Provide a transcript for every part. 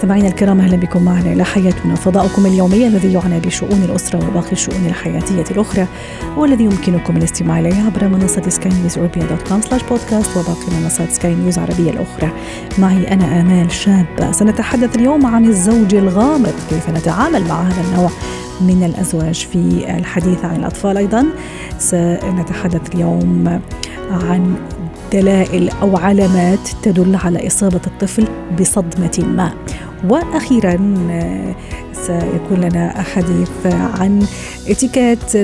مستمعينا الكرام أهلا بكم معنا إلى حياتنا. فضاؤكم اليومي الذي يعنى بشؤون الأسرة وباقي الشؤون الحياتية الأخرى والذي يمكنكم الاستماع اليه عبر منصة سكاي نيوز dot com slash podcast وباقي منصات سكاي نيوز العربيه الأخرى. معي أنا آمال شابه سنتحدث اليوم عن الزوج الغامض. كيف نتعامل مع هذا النوع من الأزواج في الحديث عن الأطفال أيضا؟ سنتحدث اليوم عن دلائل أو علامات تدل على إصابة الطفل بصدمة ما. وأخيرا سيكون لنا حديث عن اتيكيت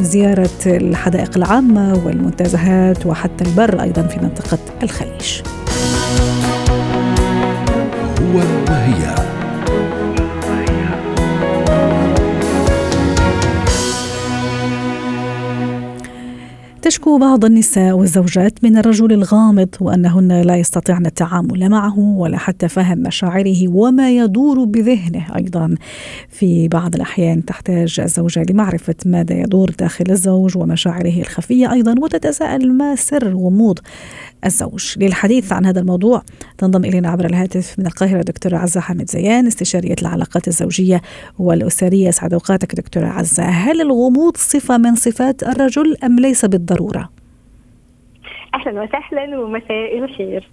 زيارة الحدائق العامة والمنتزهات وحتى البر أيضا في منطقة الخليج. هو وهي تشكو بعض النساء والزوجات من الرجل الغامض وأنهن لا يستطيعن التعامل معه ولا حتى فهم مشاعره وما يدور بذهنه أيضا. في بعض الأحيان تحتاج الزوجة لمعرفة ماذا يدور داخل الزوج ومشاعره الخفية أيضا وتتساءل ما سر غموض الزوج. للحديث عن هذا الموضوع تنضم إلينا عبر الهاتف من القاهرة دكتوره عزة حامد زيان استشارية العلاقات الزوجية والأسرية. اسعد أوقاتك دكتوره عزة. هل الغموض صفة من صفات الرجل أم ليس بالضرورة؟ أهلا وسهلا ومساء الخير.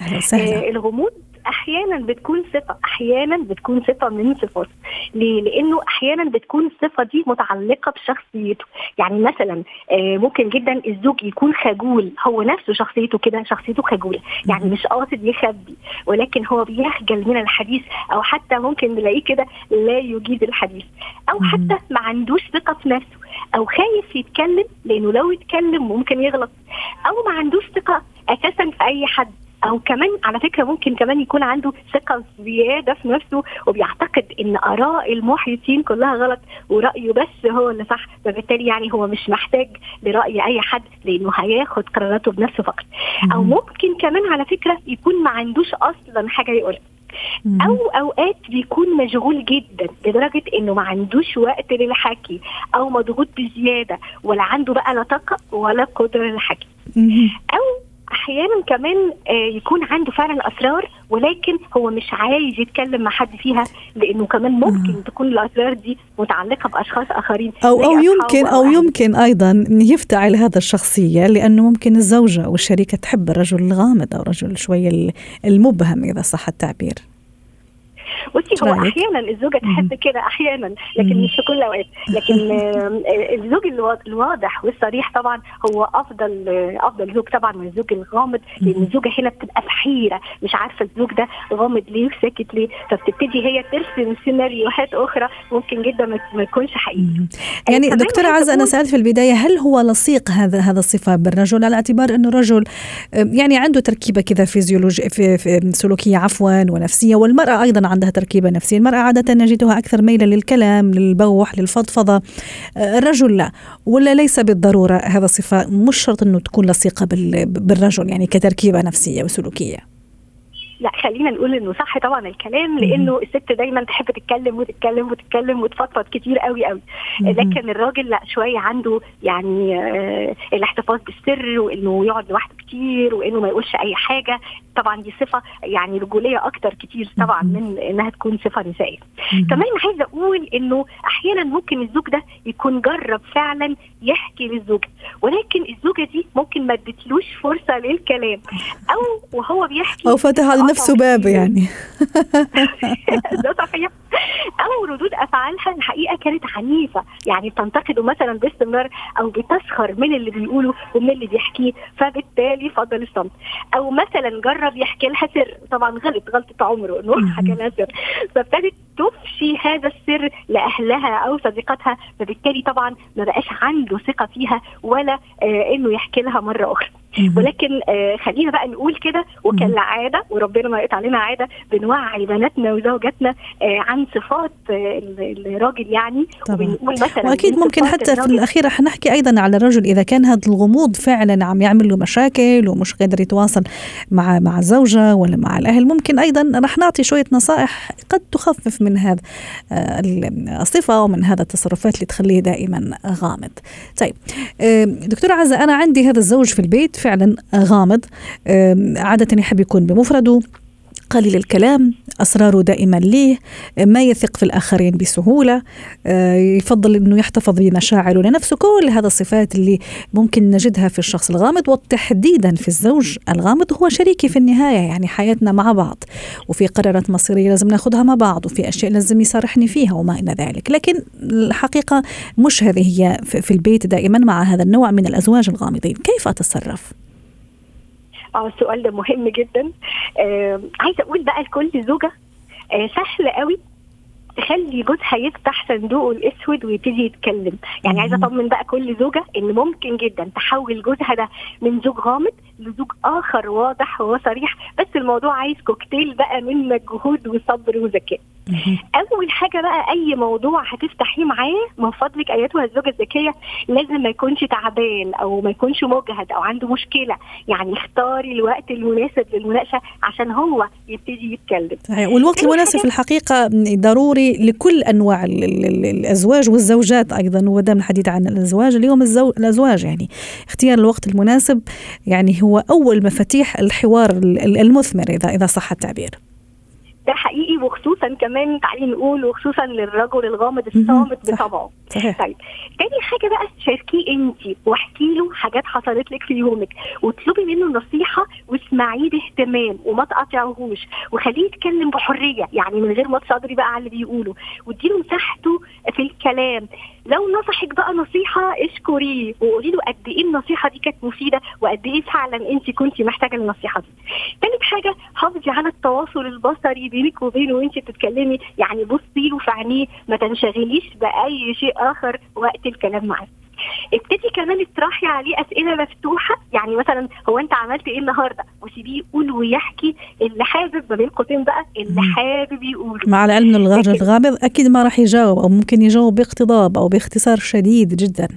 أهلا وسهلا. آه الغموض أحيانا بتكون صفه أحيانا بتكون صفه من صفاته ليه؟ لأنه أحيانا بتكون الصفه دي متعلقة بشخصيته. يعني مثلا آه ممكن جدا الزوج يكون خجول. هو نفسه شخصيته كده شخصيته خجولة. يعني مش قاصد يخبي ولكن هو بيخجل من الحديث أو حتى ممكن نلاقيه كده لا يجيد الحديث. أو حتى ما عندوش ثقة في نفسه. أو خايف يتكلم لأنه لو اتكلم ممكن يغلط. أو ما عندوش ثقة أساسا في أي حد. أو كمان على فكرة ممكن كمان يكون عنده ثقة زيادة في نفسه وبيعتقد إن آراء المحيطين كلها غلط ورأيه بس هو اللي صح فبالتالي يعني هو مش محتاج لرأي أي حد لأنه هياخد قراراته بنفسه فقط. أو ممكن كمان على فكرة يكون ما عندوش أصلا حاجة يقولها. أو أوقات بيكون مشغول جدا لدرجة إنه ما عندوش وقت للحكي أو مضغوط بزيادة ولا عنده بقى لا طاقة ولا قدرة للحكي. أو أحيانا كمان يكون عنده فعلا أسرار ولكن هو مش عايز يتكلم مع حد فيها لأنه كمان ممكن آه. تكون الأسرار دي متعلقة بأشخاص آخرين. أو أو يمكن أو يمكن أيضا يفتعل هذا الشخصية لأنه ممكن الزوجة أو الشريكه تحب الرجل الغامض أو الرجل شوية المبهم إذا صح التعبير. بصي هو أحيانا الزوجة تحب كده أحيانا لكن مش في كل الاوقات لكن الزوج الواضح والصريح طبعا هو أفضل أفضل زوج طبعا من الزوج الغامض لأن الزوجة هنا بتبقى في حيره مش عارفة الزوج ده غامض ليه وساكت ليه. فبتبتدي هي ترسم سيناريوهات أخرى ممكن جدا ما تكونش حقيقية. يعني دكتورة عزة أنا سألت في البداية هل هو لصيق هذا هذا الصفة بالرجل؟ على اعتبار إنه الرجل يعني عنده تركيبة كذا فيزيولوجيه في, في سلوكية عفوا ونفسية والمرأة أيضا عندها تركيبة نفسية. المرأة عادة نجدها أكثر ميلا للكلام للبوح للفضفضة. الرجل لا ولا ليس بالضرورة. هذا صفة مش شرط أنه تكون لصيقة بالرجل يعني كتركيبة نفسية وسلوكية. لا خلينا نقول إنه صح طبعا الكلام لأنه الست دايما تحب تتكلم وتتكلم وتتكلم وتفضفض كتير قوي قوي. لكن الراجل لا شوية عنده يعني آه الاحتفاظ بالسر وإنه يقعد لوحده كتير وإنه ما يقولش أي حاجة. طبعا دي صفة يعني رجولية أكتر كتير طبعا من إنها تكون صفة نسائية. كمان عايزة أقول إنه أحيانا ممكن الزوج ده يكون جرب فعلا يحكي للزوجه ولكن الزوجة دي ممكن ما ادتلوش فرصة للكلام أو وهو بيحكي أو فتح نفسه باب يعني. ده صحيح. أو ردود افعالها الحقيقة كانت عنيفة. يعني بتنتقده مثلا باستمرار أو بتسخر من اللي بيقوله ومن اللي بيحكيه فبالتالي فضل الصمت. أو مثلا جرب يحكي لها سر. طبعا غلط غلطة عمره إنه حكى لها سر. فابتدت تفشي هذا السر لأهلها أو صديقاتها فبالتالي طبعا ما بقاش عنده ثقة فيها ولا آه إنه يحكي لها مرة أخرى. ولكن آه خلينا بقى نقول كده وكالعاده وربنا ما يقطع علينا عادة بنوعي بناتنا وزوجاتنا آه عن صفات آه الراجل يعني. وبنقول مثلا وأكيد ممكن حتى في الأخير حنحكي أيضا على الرجل إذا كان هذا الغموض فعلا عم يعمل له مشاكل ومش قادر يتواصل مع مع الزوجه ولا مع الأهل ممكن أيضا رح نعطي شوية نصائح قد تخفف من هذا الصفة ومن هذا التصرفات اللي تخليه دائما غامض. طيب دكتورة عزة أنا عندي هذا الزوج في البيت فعلا غامض. عادة يحب يكون بمفرده. قليل الكلام أسراره دائما ليه ما يثق في الآخرين بسهولة آه، يفضل أنه يحتفظ بمشاعره لنفسه كل هذا الصفات اللي ممكن نجدها في الشخص الغامض وتحديدا في الزوج الغامض هو شريكي في النهاية يعني حياتنا مع بعض. وفي قرارات مصيرية لازم ناخذها مع بعض وفي أشياء لازم يصارحني فيها وما إلى ذلك. لكن الحقيقة مش هذه هي في البيت دائما مع هذا النوع من الأزواج الغامضين. كيف أتصرف؟ آه السؤال ده مهم جدا. آه عايزة أقول بقى لكل زوجة آه سهل قوي تخلي جوزها يفتح صندوقه الأسود ويبتدي يتكلم. يعني عايزة أطمن بقى كل زوجة إن ممكن جدا تحول جوزها ده من زوج غامض لزوج آخر واضح وصريح. بس الموضوع عايز كوكتيل بقى من مجهود وصبر وذكاء. أول حاجة بقى أي موضوع هتفتحيه معاه من فضلك أيتها الزوجة الذكية لازم ما يكونش تعبان أو ما يكونش مجهد أو عنده مشكلة. يعني اختاري الوقت المناسب للمناقشة عشان هو يبتدي يتكلم. صحيح. والوقت المناسب في الحقيقة ضروري لكل أنواع الأزواج والزوجات أيضا ودام الحديث عن الأزواج اليوم الزو... الأزواج يعني. اختيار الوقت المناسب يعني هو أول مفاتيح الحوار المثمر اذا إذا صح التعبير. ده حقيقي. وخصوصا كمان تعالي نقول وخصوصا للرجل الغامض الصامت بطبعه. طيب تاني حاجة بقى شاركيه انت واحكي له حاجات حصلت لك في يومك واطلبي منه نصيحة واسمعيه باهتمام وما تقاطعهوش وخليه يتكلم بحرية يعني من غير ما تصدري بقى على اللي بيقوله واديله مساحته في الكلام لو نصحك بقى نصيحة اشكريه وقولي له قد إيه النصيحة دي كانت مفيدة وقد إيه فعلا أنت كنت محتاجة النصيحه دي. ثالث حاجة حافظي على التواصل البصري بينك وبينه وأنت بتتكلمي يعني بصي له في عينيه ما تنشغليش بأي شيء آخر وقت الكلام معاه. ابتدي كمان اطرحي عليه أسئلة مفتوحة. يعني مثلا هو أنت عملت إيه النهارده؟ وسيبيه يقول ويحكي اللي حابب. ما بين قوسين بقى اللي حابب يقوله مع العلم إن الغرج الغامض أكيد ما راح يجاوب أو ممكن يجاوب باقتضاب أو باختصار شديد جدا.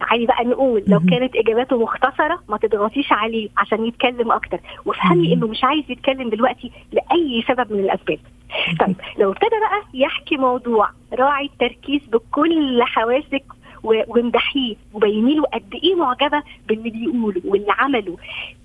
تعالي بقى نقول لو كانت إجاباته مختصرة ما تضغطيش عليه عشان يتكلم أكتر. وافهمي إنه مش عايز يتكلم دلوقتي لأي سبب من الأسباب. طيب لو ابتدى بقى يحكي موضوع راعي التركيز بكل حواسك وامدحيه وبيني له قد إيه معجبة باللي بيقوله واللي عمله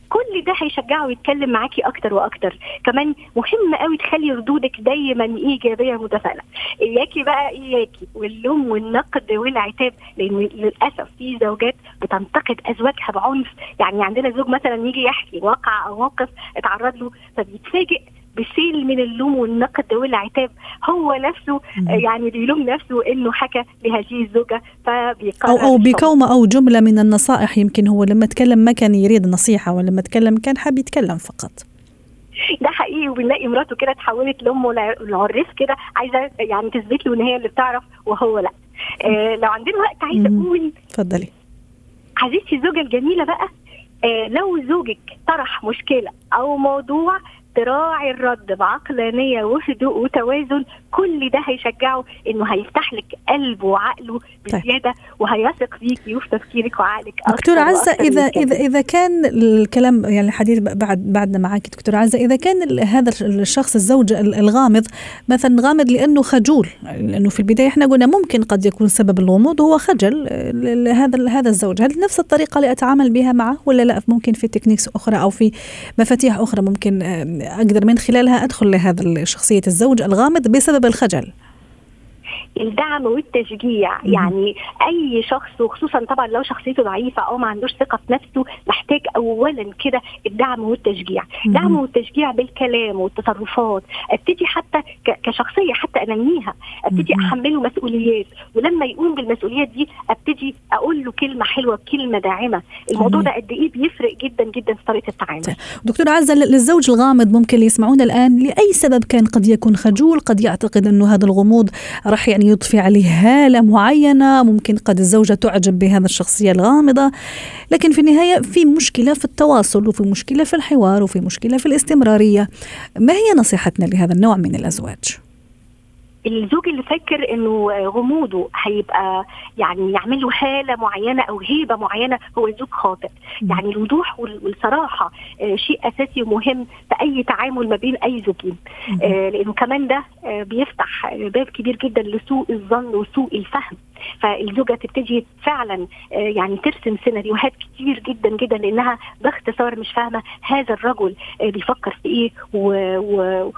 كل ده هيشجعه يتكلم معاكي أكتر وأكتر. كمان مهم قوي تخلي ردودك دايما إيجابية متفائله إياكي بقى إياكي واللوم والنقد والعتاب لأن للأسف في زوجات بتنتقد أزواجها بعنف. يعني عندنا زوج مثلا يجي يحكي واقع أو موقف اتعرض له فبيتفاجئ بسيل من اللوم والنقد والعتاب. هو نفسه يعني بيلوم نفسه إنه حكى لهذه الزوجة فبيقرر أو أو بكومه أو جملة من النصائح يمكن هو لما تكلم ما كان يريد نصيحة ولما تكلم كان حاب يتكلم فقط. ده حقيقي وبنلاقي مراته كده اتحولت لأمه العريف كده عايزة يعني تثبت له إن هي اللي بتعرف وهو لأ. آه لو عندنا وقت عايزة أقول اتفضلي. عزيزتي الزوجة الجميلة بقى آه لو زوجك طرح مشكلة أو موضوع تراعي الرد بعقلانية وهدوء وتوازن كل ده هيشجعه إنه هيفتح لك قلبه وعقله بزيادة طيب. وهيثق فيكي وفي تفكيرك وعقلك دكتور عزة اذا اذا إذا كان الكلام يعني الحديث بعد بعدنا معك دكتور عزة إذا كان هذا الشخص الزوج الغامض مثلا غامض لأنه خجول لأنه في البداية إحنا قلنا ممكن قد يكون سبب الغموض هو خجل هذا هذا الزوج. هل نفس الطريقة اللي اتعامل بها معه ولا لا؟ ممكن في تكنيكس أخرى أو في مفاتيح أخرى ممكن أقدر من خلالها أدخل لهذا شخصية الزوج الغامض بسبب الخجل. الدعم والتشجيع. مم. يعني أي شخص وخصوصا طبعا لو شخصيته ضعيفة أو ما عندوش ثقة في نفسه محتاج اولا كده الدعم والتشجيع. مم. دعم والتشجيع بالكلام والتصرفات. أبتدي حتى كشخصية حتى أنميها. أبتدي مم. أحمله مسؤوليات. ولما يقوم بالمسؤوليات دي أبتدي أقول له كلمة حلوة كلمة داعمة. الموضوع ده قد إيه بيفرق جدا جدا في طريقة التعامل. دكتور عزة للزوج الغامض ممكن اللي يسمعونا الآن لأي سبب كان قد يكون خجول قد يعتقد أنه هذا الغموض راح يعني يعني يضفي عليه هالة معينة ممكن قد الزوجة تعجب بهذا الشخصية الغامضة لكن في النهاية في مشكلة في التواصل وفي مشكلة في الحوار وفي مشكلة في الاستمرارية ما هي نصيحتنا لهذا النوع من الأزواج؟ الزوج اللي فاكر إنه غموضه هيبقى يعني يعمل له حالة معينة أو هيبة معينة هو زوج خاطئ. يعني الوضوح والصراحة آه، شيء أساسي ومهم في أي تعامل ما بين أي زوجين. آه، لأنه كمان ده آه، بيفتح باب كبير جدا لسوء الظن وسوء الفهم. فالزوجة تبتدي فعلا يعني ترسم سيناريوهات كتير جدا جدا لأنها باختصار مش فاهمة هذا الرجل بيفكر في إيه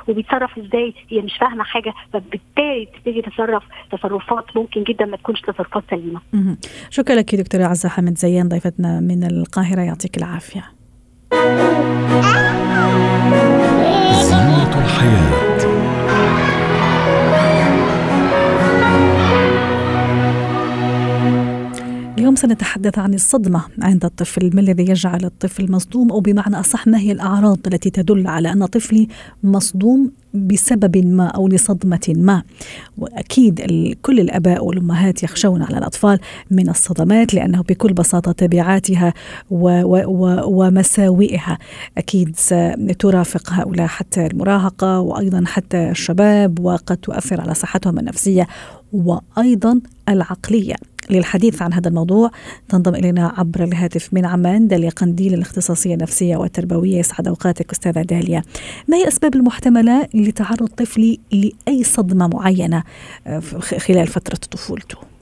وبيتصرف إزاي هي مش فاهمة حاجة فبالتالي تبتدي تتصرف تصرفات ممكن جدا ما تكونش تصرفات سليمة. شكرا لك دكتورة عزة حمد زيان ضيفتنا من القاهرة يعطيك العافية. سنتحدث عن الصدمة عند الطفل ما الذي يجعل الطفل مصدوم أو بمعنى أصح ما هي الأعراض التي تدل على أن طفلي مصدوم بسبب ما أو لصدمة ما. وأكيد كل الأباء والأمهات يخشون على الأطفال من الصدمات لأنه بكل بساطة تبعاتها ومساوئها. أكيد سترافق هؤلاء حتى المراهقة وأيضا حتى الشباب وقد تؤثر على صحتهم النفسية وأيضا العقلية. للحديث عن هذا الموضوع. تنضم إلينا عبر الهاتف من عمان داليا قنديل الاختصاصية النفسية والتربوية. يسعد أوقاتك أستاذة داليا. ما هي الأسباب المحتملة لتعرض طفلي لأي صدمة معينة آه، خلال فترة طفولته؟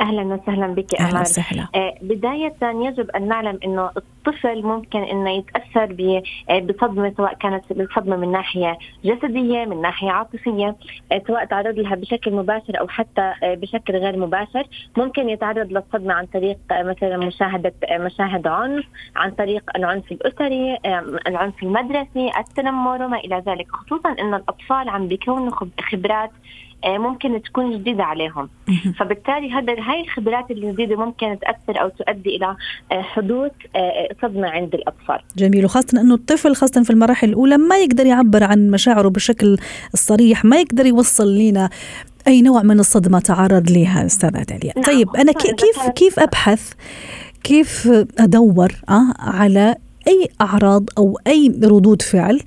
أهلا وسهلا بك أهلا وسهلا. آه بداية يجب أن نعلم إنه الطفل ممكن انه يتأثر آه، بصدمة سواء كانت الصدمة من ناحية جسدية من ناحية عاطفية آه سواء تعرض لها بشكل مباشر أو حتى بشكل غير مباشر. ممكن يتعرض للصدمة عن طريق مثلا مشاهدة مشاهد عنف عن طريق العنف الأسري العنف المدرسي التنمر وما إلى ذلك. خصوصا إن الأطفال عم بيكونوا خبرات ممكن تكون جديدة عليهم. فبالتالي هذا هاي الخبرات الجديدة ممكن تأثر أو تؤدي إلى آه، حدوث آه، صدمة عند الأطفال. جميل. وخاصة أنه الطفل خاصة في المراحل الأولى ما يقدر يعبر عن مشاعره بشكل الصريح ما يقدر يوصل لنا أي نوع من الصدمة تعرض لها أستاذة داليا نعم. طيب أنا كيف كيف أبحث؟ كيف أدور على أي أعراض أو أي ردود فعل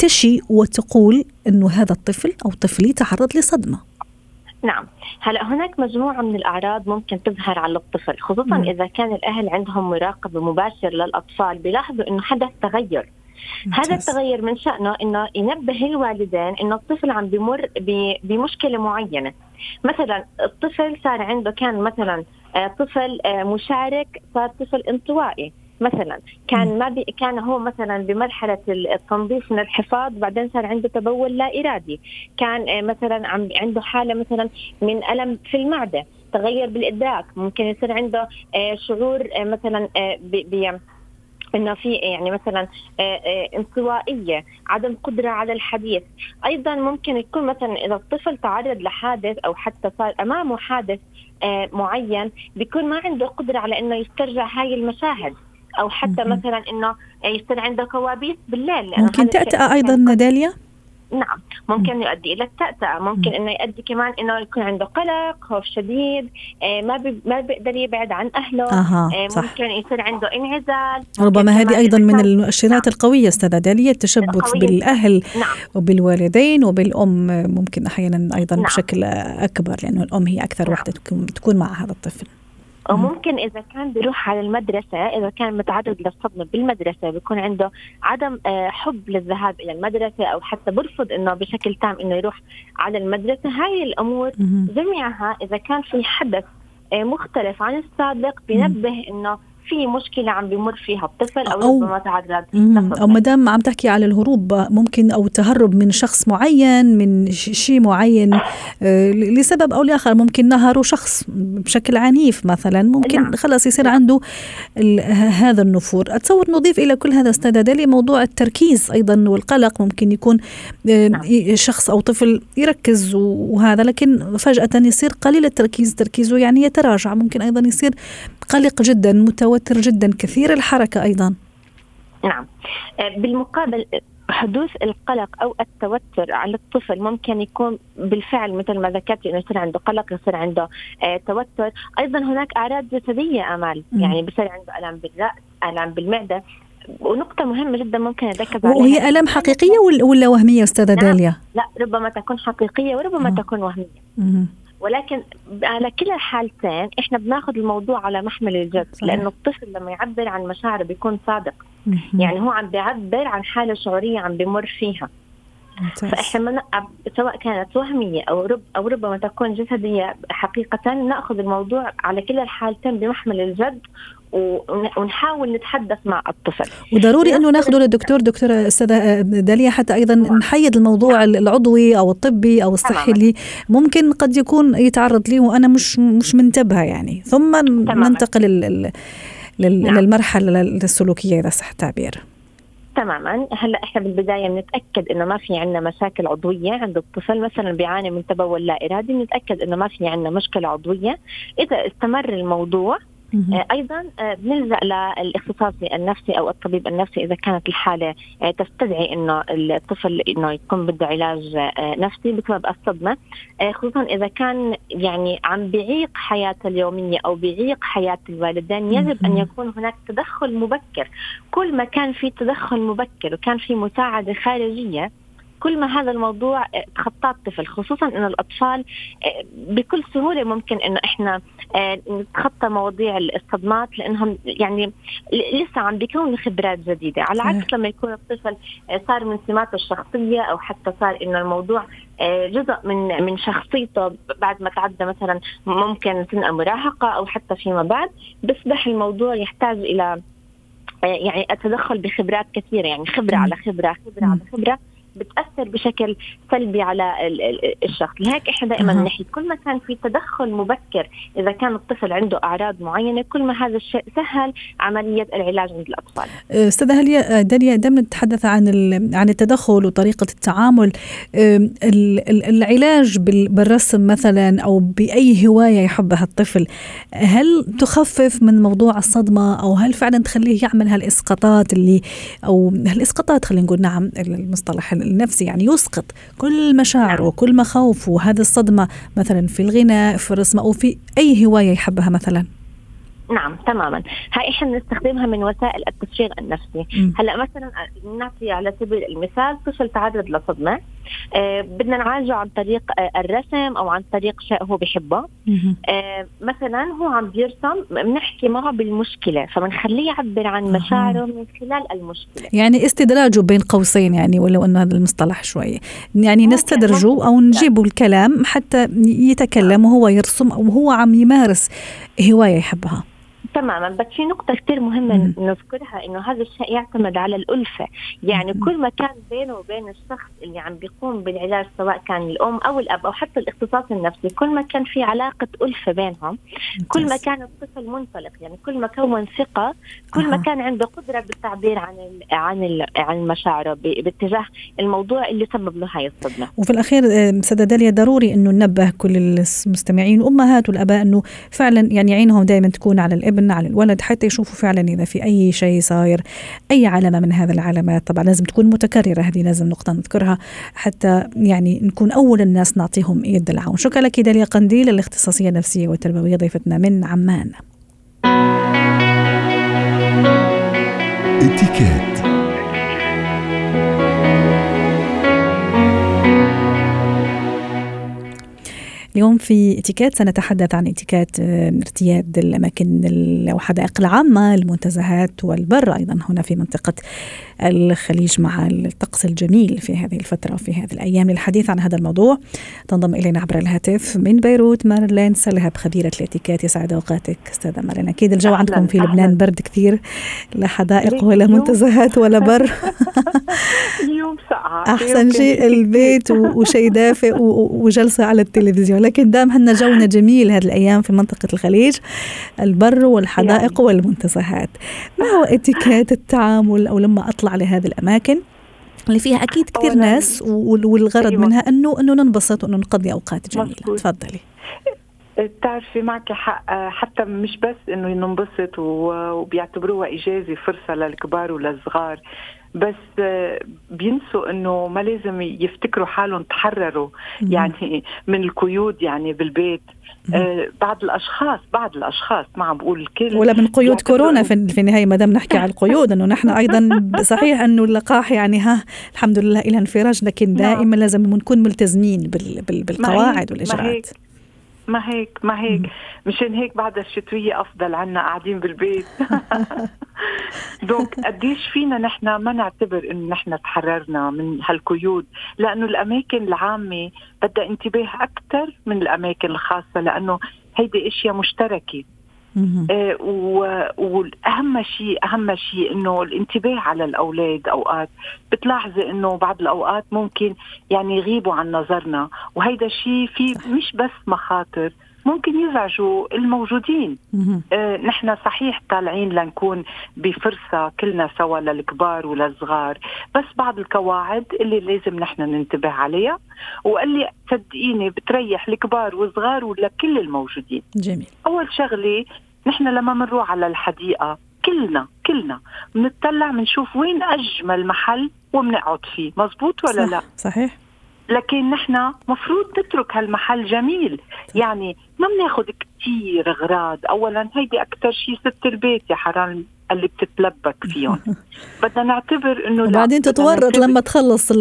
تشي وتقول إنه هذا الطفل أو طفلي تعرض لصدمة. نعم. هلا هناك مجموعة من الأعراض ممكن تظهر على الطفل خصوصا م. إذا كان الأهل عندهم مراقبة مباشرة للأطفال بيلاحظوا إنه حدث تغير. هذا التغير من شأنه إنه ينبه الوالدين إنه الطفل عم بمر بمشكلة معينة. مثلا الطفل صار عنده كان مثلا آه، طفل آه، مشارك صار طفل انطوائي. مثلا. كان ما بي كان هو مثلا بمرحلة التنظيف من الحفاظ بعدين صار عنده تبول لا إرادي. كان آه، مثلا عم عنده حالة مثلا من ألم في المعدة تغير بالإدراك. ممكن يصير عنده آه، شعور آه، مثلا ب إنه في يعني مثلا انطوائية عدم قدرة على الحديث. أيضا ممكن يكون مثلا إذا الطفل تعرض لحادث أو حتى صار أمامه حادث معين بيكون ما عنده قدرة على إنه يسترجع هاي المشاهد. أو حتى مثلا إنه يصير عنده كوابيس بالليل ممكن تأتأة أيضا داليا؟ نعم ممكن يؤدي إلى التأتأة ممكن إنه يؤدي كمان إنه يكون عنده قلق خوف شديد آه ما بي ما بيقدر يبعد عن أهله آه صح. ممكن يصير عنده انعزال ربما هذه أيضا من المؤشرات نعم. القوية أستاذة داليا التشبث القوية. بالأهل نعم. وبالوالدين وبالأم ممكن أحيانا أيضا نعم. بشكل أكبر لأنه الأم هي أكثر نعم. وحدة تكون مع هذا الطفل وممكن إذا كان بيروح على المدرسة إذا كان متعرض للصدمة بالمدرسة بيكون عنده عدم آه، حب للذهاب إلى المدرسة أو حتى برفض إنه بشكل تام إنه يروح على المدرسة. هاي الأمور جميعها إذا كان في حدث آه، مختلف عن السابق بينبه إنه في مشكلة عم بمر فيها الطفل أو, أو ربما تعرض أو ما دام عم تحكي على الهروب ممكن أو تهرب من شخص معين من شيء معين آه، لسبب أو لآخر. ممكن نهره شخص بشكل عنيف مثلا. ممكن نعم. خلاص يصير عنده هذا النفور. أتصور نضيف إلى كل هذا استاذه دالي موضوع التركيز أيضا والقلق. ممكن يكون آه، نعم. شخص أو طفل يركز وهذا لكن فجأة يصير قليل التركيز. تركيزه يعني يتراجع. ممكن أيضا يصير قلق جدا متوتر جدا كثير الحركة أيضا. نعم. آه، بالمقابل حدوث القلق أو التوتر على الطفل ممكن يكون بالفعل مثل ما ذكرت إنه يصير عنده قلق يصير عنده آه توتر. أيضا هناك أعراض جسدية آمال. يعني بصير عنده الام بالرأس الام بالمعدة. ونقطة مهمة جدا ممكن أركز عليها. وهي ألم حقيقية ولا وهمية أستاذة داليا؟ لا ربما تكون حقيقية وربما آه. تكون وهمية. مم. ولكن على كلا الحالتين إحنا بناخذ الموضوع على محمل الجد. لأنه الطفل لما يعبر عن مشاعره بيكون صادق. يعني هو عم بيعبر عن حالة شعورية عم بمر فيها. فإحنا سواء كانت وهمية أو رب أو ربما تكون جسدية حقيقة نأخذ الموضوع على كلا الحالتين بمحمل الجد ونحاول نتحدث مع الطفل. وضروري إنه ناخذه للدكتور دكتورة أستاذة داليا حتى أيضا نحيد الموضوع العضوي أو الطبي أو الصحي اللي ممكن قد يكون يتعرض لي وأنا مش مش منتبهة يعني. ثم تماما. ننتقل لل نعم. للمرحلة السلوكيه إذا صح التعبير. تماما. هلأ إحنا بالبداية بنتاكد إنه ما في عندنا مشاكل عضوية عند الطفل. مثلا بيعاني من تبول لا إرادي بنتاكد إنه ما في عندنا مشكلة عضوية. إذا استمر الموضوع آه، أيضا آه، بنلجأ للاختصاصي النفسي أو الطبيب النفسي إذا كانت الحالة آه، تستدعي إنه الطفل إنه يكون بده علاج نفسي بسبب الصدمة. خصوصا إذا كان يعني عم بيعيق حياته اليومية أو بيعيق حياة الوالدين يجب أن يكون هناك تدخل مبكر. كل ما كان في تدخل مبكر وكان في مساعدة خارجية كل ما هذا الموضوع تخطاه الطفل خصوصا إنه الأطفال بكل سهولة ممكن إنه إحنا آه، نتخطى مواضيع الصدمات لأنهم يعني لسه عم بيكونوا خبرات جديدة. على عكس لما يكون الطفل آه، صار من سماته الشخصية أو حتى صار إنه الموضوع آه، جزء من من شخصيته بعد ما تعدى مثلا ممكن سن المراهقة أو حتى فيما بعد بيصبح الموضوع يحتاج إلى يعني التدخل بخبرات كثيرة يعني خبرة على خبرة خبرة على خبرة. بتأثر بشكل سلبي على الشخص. لهيك إحنا دائما. نحكي كل ما كان في تدخل مبكر إذا كان الطفل عنده أعراض معينة كل ما هذا الشيء سهل عملية العلاج عند الأطفال. أستاذة هليا داليا دائما نتحدث عن عن التدخل وطريقة التعامل. العلاج بالرسم مثلا أو بأي هواية يحبها الطفل هل تخفف من موضوع الصدمة؟ أو هل فعلا تخليه يعمل هالإسقاطات اللي أو هالإسقاطات خلينا نقول نعم المصطلح النفسي يعني يسقط كل مشاعره وكل مخاوفه وهذه الصدمة مثلا في الغناء في الرسم أو في أي هواية يحبها مثلا. نعم تماما. هاي إحنا بنستخدمها من وسائل التفريغ النفسي. هلأ مثلا نعطي على سبيل المثال طفل تعرض لصدمة. بدنا نعالجه عن طريق آه الرسم أو عن طريق شيء هو بحبه آه مثلا هو عم بيرسم بنحكي معه بالمشكلة فبنخليه يعبر عن مشاعره من خلال المشكلة. يعني استدراجه بين قوسين يعني ولو إنه هذا المصطلح شوي. يعني نستدرجه أو نجيبه الكلام حتى يتكلم وهو يرسم وهو عم يمارس هواية يحبها. تماما بس في نقطة كثير مهمة. نذكرها إنه هذا الشيء يعتمد على الألفة، يعني. كل ما كان بينه وبين الشخص اللي عم بيقوم بالعلاج سواء كان الأم أو الأب أو حتى الاختصاص النفسي، كل ما كان في علاقة ألفة بينهم، كل ما كان الطفل منطلق، يعني كل ما كون ثقة، كل ما كان عنده قدرة بالتعبير عن ال عن ال عن مشاعره باتجاه الموضوع اللي سبب له هاي الصدمة. وفي الأخير سيدة داليا ضروري إنه ننبه كل المستمعين الأمهات والآباء إنه فعلا يعني عينهم دائما تكون على الابن الابن على الولد حتى يشوفوا فعلا إذا في أي شيء صاير أي علامة من هذه العلامات. طبعا لازم تكون متكررة هذه لازم نقطة نذكرها حتى يعني نكون أول الناس نعطيهم يد العون. شكرا لك داليا قنديل الاختصاصية النفسية والتربوية ضيفتنا من عمان. اتكات. اليوم في اتيكيت سنتحدث عن اتيكيت آه، ارتياد الأماكن الحدائق العامة المنتزهات والبر أيضا هنا في منطقة الخليج مع الطقس الجميل في هذه الفترة وفي هذه الأيام للحديث عن هذا الموضوع. تنضم إلينا عبر الهاتف من بيروت مارلين سلهب خبيرة الاتيكيت. يسعد أوقاتك أستاذة مارلين. أكيد الجو عندكم في لبنان برد كثير لا حدائق ولا منتزهات ولا بر. اليوم ساعه أحسن شيء البيت وشيء دافئ وجلسة على التلفزيون. لكن دام هنا جونا جميل هذه الأيام في منطقة الخليج البر والحدائق يعني. والمنتزهات. ما هو اتيكيت التعامل أو لما أطلع لهذه الأماكن؟ اللي فيها أكيد كثير ناس والغرض أيوة. منها انه أنه ننبسط وأنه نقضي أوقات جميلة. تفضلي. بتعرفي معك حق حتى مش بس إنه ننبسط وبيعتبروها اجازه فرصة للكبار وللصغار. بس بينسوا إنه ما لازم يفتكروا حالهم تحرروا يعني من القيود يعني بالبيت. آه بعض الأشخاص بعض الأشخاص ما عم بقول الكل. ولا من قيود كورونا في, في النهاية ما دام نحكي على القيود إنه نحن أيضا صحيح إنه اللقاح يعني ها الحمد لله إلى انفراج لكن نعم. دائما لازم نكون ملتزمين بالقواعد والإجراءات. ما هيك ما هيك. مشان هيك بعد الشتوية أفضل عنا قاعدين بالبيت. دونك قديش فينا نحن ما نعتبر إنه نحن تحررنا من هالقيود؟ لأنه الأماكن العامة بدها انتباه أكثر من الأماكن الخاصة لأنه هيدي أشياء مشتركة. آه واهم شيء أهم شيء إنه الانتباه على الأولاد أوقات. بتلاحظي إنه بعض الأوقات ممكن يعني يغيبوا عن نظرنا. وهيدا الشيء في مش بس مخاطر. ممكن يزعجوا الموجودين. آه نحن صحيح طالعين لنكون بفرصة كلنا سوا للكبار وللصغار بس بعض القواعد اللي لازم نحن ننتبه عليها وقال لي صدقيني بتريح الكبار والصغار ولكل الموجودين. جميل. أول شغلة نحن لما بنروح على الحديقة كلنا كلنا بنطلع بنشوف وين أجمل محل وبنقعد فيه مزبوط ولا صح لا؟ صحيح. لكن نحن مفروض نترك هالمحل جميل. يعني ما بناخذ كثير اغراض اولا هيدي أكثر شيء ست البيت يا حرام اللي بتتلبك فيهم. بدنا نعتبر إنه وبعدين تتورط لما تخلص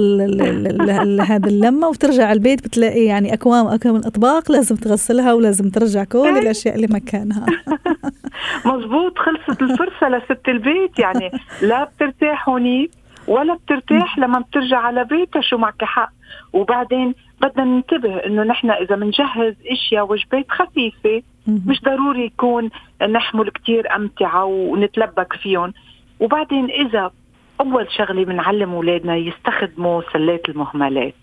هذا اللمة وترجع البيت بتلاقي يعني اكوام أكوام اطباق لازم تغسلها ولازم ترجع كل إيه. الأشياء لمكانها مزبوط خلصت الفرصة لست البيت. يعني لا بترتاح هونيك ولا بترتاح لما بترجع على بيتها شو معك حق؟ وبعدين بدنا ننتبه إنه نحن إذا بنجهز إشياء وجبات خفيفة مش ضروري يكون نحمل كتير أمتعة ونتلبك فيهم. وبعدين إذا أول شغلة بنعلم أولادنا يستخدموا سلات المهملات.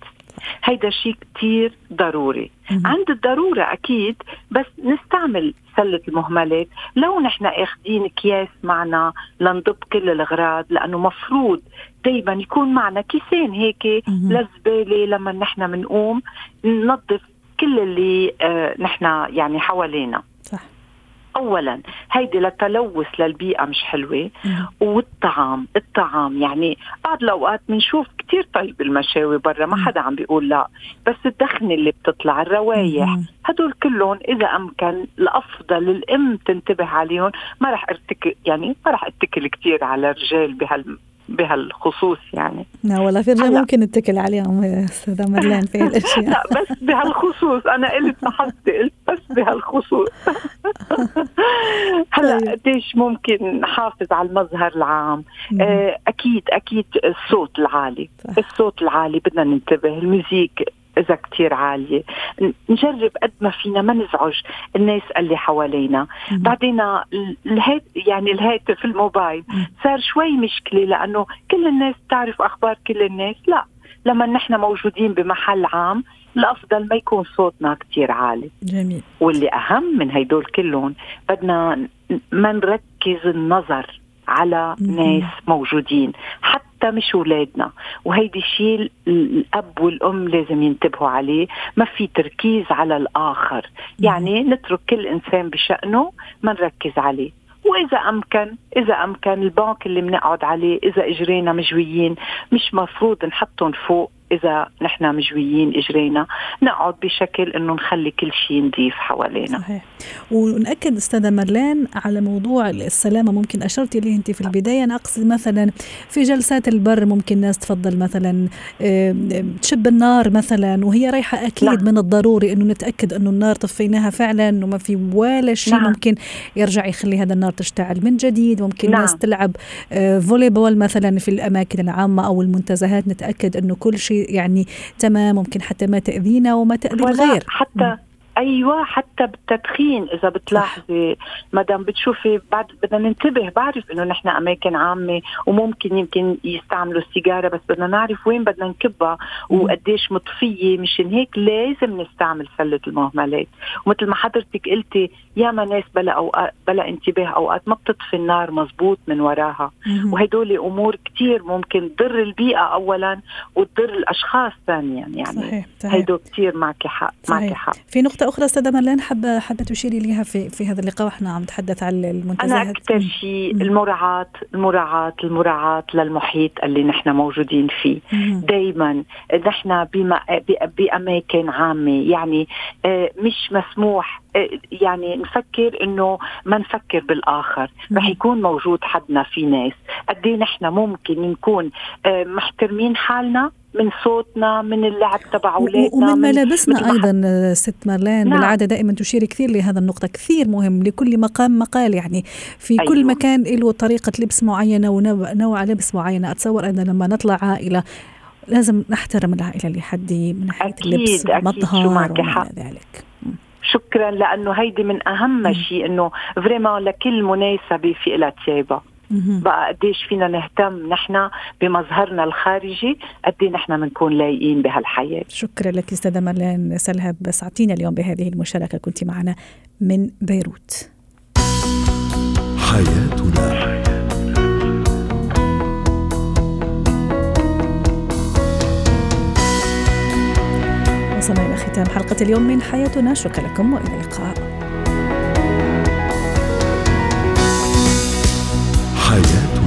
هيدا شيء كتير ضروري. عند الضرورة أكيد بس نستعمل سلة المهملات. لو نحن أخذين أكياس معنا لنضب كل الأغراض لأنه مفروض دايما يكون معنا كيسين هيك للزباله لما نحن بنقوم ننظف كل اللي آه نحن يعني حوالينا. صح. اولا هيدي للتلوث للبيئة مش حلوة. والطعام الطعام يعني بعض الأوقات بنشوف كتير طيب المشاوي برا ما حدا عم بيقول لا. بس الدخنة اللي بتطلع الروايح هدول كلهم إذا أمكن الأفضل الأم تنتبه عليهم. ما رح ارتكل يعني ما رح أتكل كثير على الرجال بهال بهالخصوص يعني. لا والله في رجال ممكن نتكل عليهم أستاذة مرلان في الأشياء. لا بس بهالخصوص. أنا قلت محطتي قلت بس بهالخصوص. هلا طيب. قديش ممكن نحافظ على المظهر العام؟ آه أكيد أكيد الصوت العالي. الصوت العالي بدنا ننتبه. المزيك إذا كتير عالية. نجرب قد ما فينا ما نزعج الناس اللي حوالينا. بعدين الهات يعني الهاتف الموبايل صار شوي مشكلة لأنه كل الناس تعرف أخبار كل الناس. لا لما نحن موجودين بمحل عام الأفضل ما يكون صوتنا كتير عالي. جميل. واللي أهم من هيدول كلهم بدنا ما نركز النظر على ناس موجودين. حتى مش اولادنا وهيدي شيء الأب والأم لازم ينتبهوا عليه. ما في تركيز على الآخر. يعني نترك كل إنسان بشأنه ما نركز عليه. وإذا أمكن إذا أمكن البنك اللي بنقعد عليه إذا إجرينا مجويين مش مفروض نحطهم فوق. إذا نحن مجويين إجرينا نقعد بشكل إنه نخلي كل شيء نظيف حوالينا صحيح ونأكد أستاذة مرلان على موضوع السلامة ممكن اشرتي إليه أنت في البداية أنا أقصد مثلا في جلسات البر ممكن ناس تفضل مثلا تشب النار مثلا وهي رايحة أكيد نعم. من الضروري إنه نتأكد إنه النار طفيناها فعلا وما في ولا شيء نعم. ممكن يرجع يخلي هذا النار تشتعل من جديد ممكن نعم. ناس تلعب فولي بول مثلا في الأماكن العامة أو المنتزهات نتأكد إنه كل شيء يعني تمام ممكن حتى ما تأذينا وما تأذي الغير حتى أيوه حتى بالتدخين إذا بتلاحظي. مدام بتشوفي بعد بدنا ننتبه بعرف إنه نحن أماكن عامة وممكن يمكن يستعملوا السيجارة بس بدنا نعرف وين بدنا نكبها وقديش مطفية. مشان هيك لازم نستعمل سلة المهملات. ومثل ما حضرتك قلتي ياما ناس بلا أوقات بلا انتباه أوقات ما بتطفي النار مزبوط من وراها. وهدول أمور كثير ممكن تضر البيئة اولا وتضر الأشخاص ثانيا يعني صحيح. صحيح. هيدو كثير معك حق معك حق. في نقطة نقطة أخرى أستاذة مارلين حابة حابة تشيري لها في في هذا اللقاء وإحنا عم نتحدث عن المنتزهات. أنا أكثر شيء المراعاة المراعاة المراعاة للمحيط اللي نحن موجودين فيه. دائما نحن بأماكن عامة. يعني آه، مش مسموح آه، يعني نفكر إنه ما نفكر بالآخر. رح يكون موجود حدنا في ناس. قد إيه نحن ممكن نكون آه، محترمين حالنا؟ من صوتنا من اللعب تبع أولادنا ومن ملابسنا أيضا ست مارلين. نعم. بالعادة دائما تشير كثير لهذا النقطة كثير مهم لكل مقام مقال يعني. في أيوه. كل مكان له طريقة لبس معينة ونوع لبس معينة. أتصور أن لما نطلع عائلة لازم نحترم العائلة لحد من ناحيه اللبس والمظهر وما ذلك. شكرا لأنه هيدي من أهم شيء إنه فريمون لكل مناسبه في لها تيابها بقى قديش فينا نهتم نحن بمظهرنا الخارجي قد إيه نحن بنكون لايقين بهالحياة. شكرا لك أستاذة مارلين سلهب. سعتينا اليوم بهذه المشاركة. كنت معنا من بيروت. حياتنا. وصلنا إلى ختام حلقة اليوم من حياتنا. شكرا لكم وإلى اللقاء. É. tu